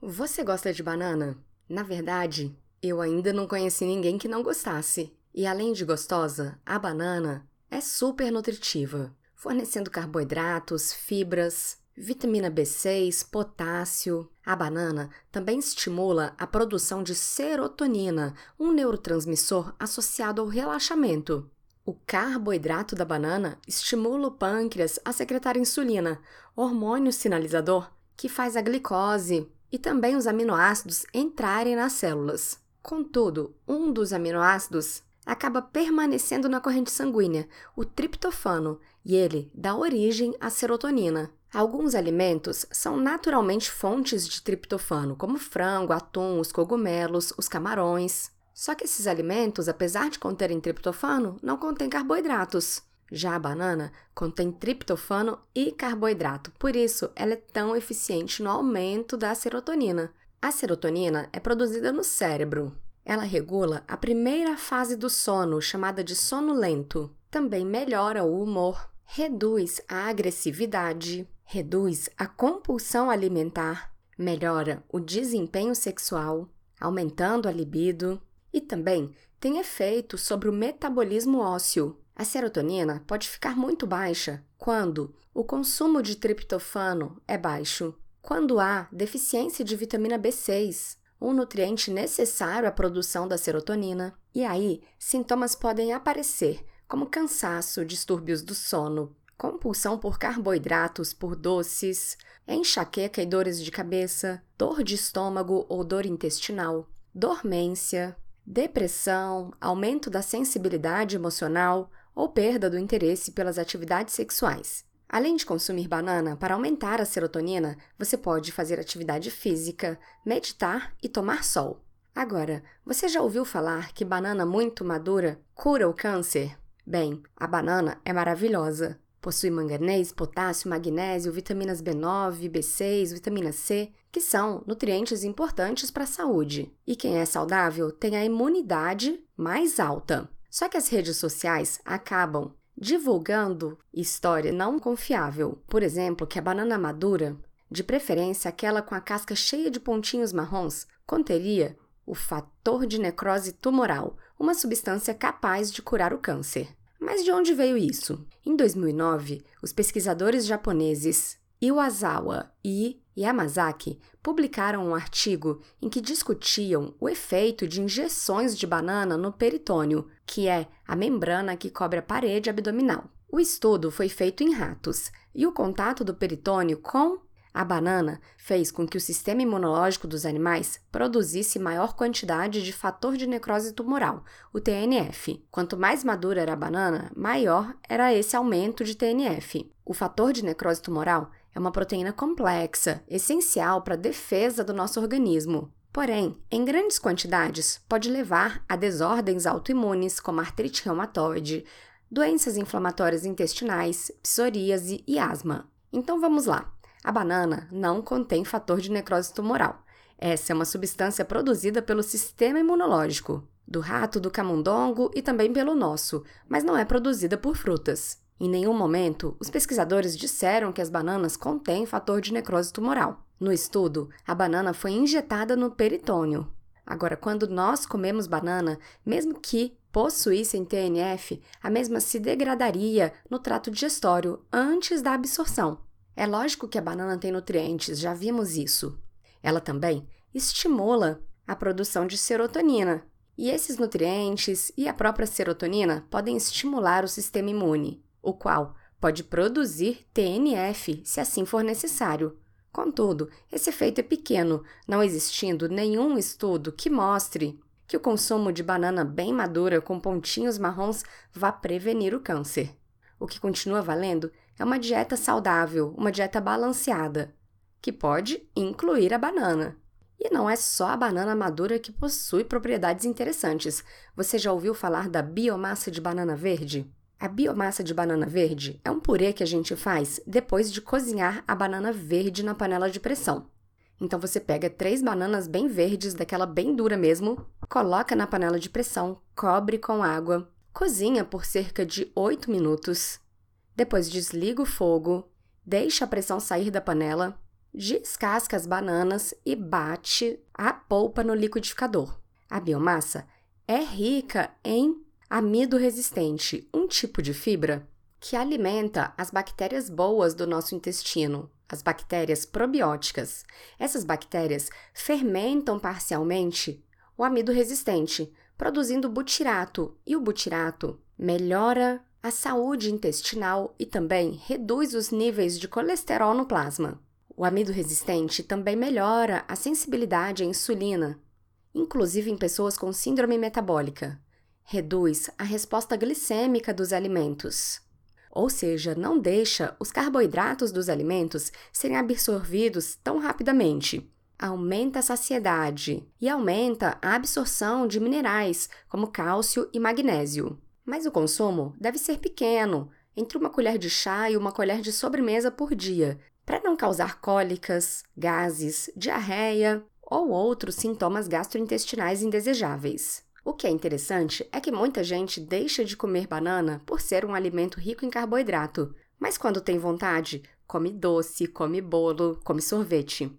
Você gosta de banana? Na verdade, eu ainda não conheci ninguém que não gostasse. E além de gostosa, a banana é super nutritiva, fornecendo carboidratos, fibras, vitamina B6, potássio. A banana também estimula a produção de serotonina, um neurotransmissor associado ao relaxamento. O carboidrato da banana estimula o pâncreas a secretar insulina, hormônio sinalizador que faz a glicose e também os aminoácidos entrarem nas células. Contudo, um dos aminoácidos acaba permanecendo na corrente sanguínea, o triptofano, e ele dá origem à serotonina. Alguns alimentos são naturalmente fontes de triptofano, como frango, atum, os cogumelos, os camarões. Só que esses alimentos, apesar de conterem triptofano, não contêm carboidratos. Já a banana contém triptofano e carboidrato, por isso ela é tão eficiente no aumento da serotonina. A serotonina é produzida no cérebro. Ela regula a primeira fase do sono, chamada de sono lento. Também melhora o humor, reduz a agressividade, reduz a compulsão alimentar, melhora o desempenho sexual, aumentando a libido e também tem efeito sobre o metabolismo ósseo, a serotonina pode ficar muito baixa quando o consumo de triptofano é baixo, quando há deficiência de vitamina B6, um nutriente necessário à produção da serotonina, e aí sintomas podem aparecer, como cansaço, distúrbios do sono, compulsão por carboidratos, por doces, enxaqueca e dores de cabeça, dor de estômago ou dor intestinal, dormência, depressão, aumento da sensibilidade emocional, ou perda do interesse pelas atividades sexuais. Além de consumir banana para aumentar a serotonina, você pode fazer atividade física, meditar e tomar sol. Agora, você já ouviu falar que banana muito madura cura o câncer? Bem, a banana é maravilhosa. Possui manganês, potássio, magnésio, vitaminas B9, B6, vitamina C, que são nutrientes importantes para a saúde. E quem é saudável tem a imunidade mais alta. Só que as redes sociais acabam divulgando história não confiável. Por exemplo, que a banana madura, de preferência aquela com a casca cheia de pontinhos marrons, conteria o fator de necrose tumoral, uma substância capaz de curar o câncer. Mas de onde veio isso? Em 2009, os pesquisadores japoneses Iwasawa e Yamazaki publicaram um artigo em que discutiam o efeito de injeções de banana no peritônio, que é a membrana que cobre a parede abdominal. O estudo foi feito em ratos e o contato do peritônio com a banana fez com que o sistema imunológico dos animais produzisse maior quantidade de fator de necrose tumoral, o TNF. Quanto mais madura era a banana, maior era esse aumento de TNF. O fator de necrose tumoral é uma proteína complexa, essencial para a defesa do nosso organismo. Porém, em grandes quantidades, pode levar a desordens autoimunes como artrite reumatoide, doenças inflamatórias intestinais, psoríase e asma. Então vamos lá. A banana não contém fator de necrose tumoral. Essa é uma substância produzida pelo sistema imunológico, do rato do camundongo e também pelo nosso, mas não é produzida por frutas. Em nenhum momento, os pesquisadores disseram que as bananas contêm fator de necrose tumoral. No estudo, a banana foi injetada no peritônio. Agora, quando nós comemos banana, mesmo que possuíssem TNF, a mesma se degradaria no trato digestório antes da absorção. É lógico que a banana tem nutrientes, já vimos isso. Ela também estimula a produção de serotonina, e esses nutrientes e a própria serotonina podem estimular o sistema imune o qual pode produzir TNF se assim for necessário. Contudo, esse efeito é pequeno, não existindo nenhum estudo que mostre que o consumo de banana bem madura com pontinhos marrons vá prevenir o câncer. O que continua valendo é uma dieta saudável, uma dieta balanceada, que pode incluir a banana. E não é só a banana madura que possui propriedades interessantes. Você já ouviu falar da biomassa de banana verde? A biomassa de banana verde é um purê que a gente faz depois de cozinhar a banana verde na panela de pressão. Então você pega três bananas bem verdes, daquela bem dura mesmo, coloca na panela de pressão, cobre com água, cozinha por cerca de 8 minutos, depois desliga o fogo, deixa a pressão sair da panela, descasca as bananas e bate a polpa no liquidificador. A biomassa é rica em amido resistente, um tipo de fibra que alimenta as bactérias boas do nosso intestino, as bactérias probióticas. Essas bactérias fermentam parcialmente o amido resistente, produzindo butirato, e o butirato melhora a saúde intestinal e também reduz os níveis de colesterol no plasma. O amido resistente também melhora a sensibilidade à insulina, inclusive em pessoas com síndrome metabólica. Reduz a resposta glicêmica dos alimentos. Ou seja, não deixa os carboidratos dos alimentos serem absorvidos tão rapidamente. Aumenta a saciedade e aumenta a absorção de minerais como cálcio e magnésio. Mas o consumo deve ser pequeno, entre uma colher de chá e uma colher de sobremesa por dia, para não causar cólicas, gases, diarreia ou outros sintomas gastrointestinais indesejáveis. O que é interessante é que muita gente deixa de comer banana por ser um alimento rico em carboidrato, mas quando tem vontade, come doce, come bolo, come sorvete.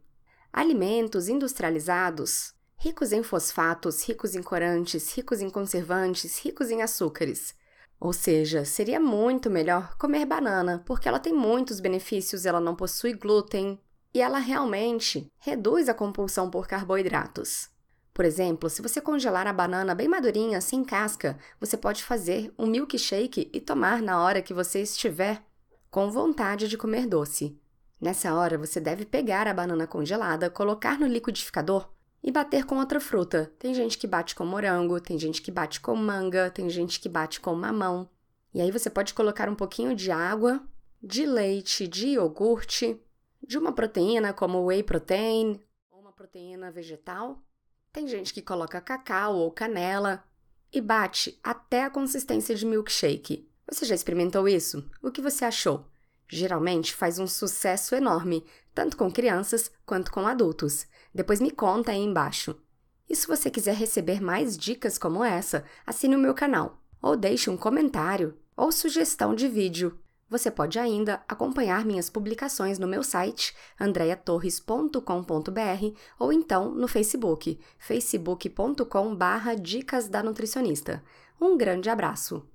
Alimentos industrializados ricos em fosfatos, ricos em corantes, ricos em conservantes, ricos em açúcares. Ou seja, seria muito melhor comer banana, porque ela tem muitos benefícios, ela não possui glúten e ela realmente reduz a compulsão por carboidratos. Por exemplo, se você congelar a banana bem madurinha, sem casca, você pode fazer um milkshake e tomar na hora que você estiver com vontade de comer doce. Nessa hora, você deve pegar a banana congelada, colocar no liquidificador e bater com outra fruta. Tem gente que bate com morango, tem gente que bate com manga, tem gente que bate com mamão. E aí você pode colocar um pouquinho de água, de leite, de iogurte, de uma proteína como whey protein ou uma proteína vegetal. Tem gente que coloca cacau ou canela e bate até a consistência de milkshake. Você já experimentou isso? O que você achou? Geralmente faz um sucesso enorme, tanto com crianças quanto com adultos. Depois me conta aí embaixo. E se você quiser receber mais dicas como essa, assine o meu canal, ou deixe um comentário ou sugestão de vídeo. Você pode ainda acompanhar minhas publicações no meu site andreatorres.com.br ou então no Facebook, facebook.com/dicas da nutricionista. Um grande abraço.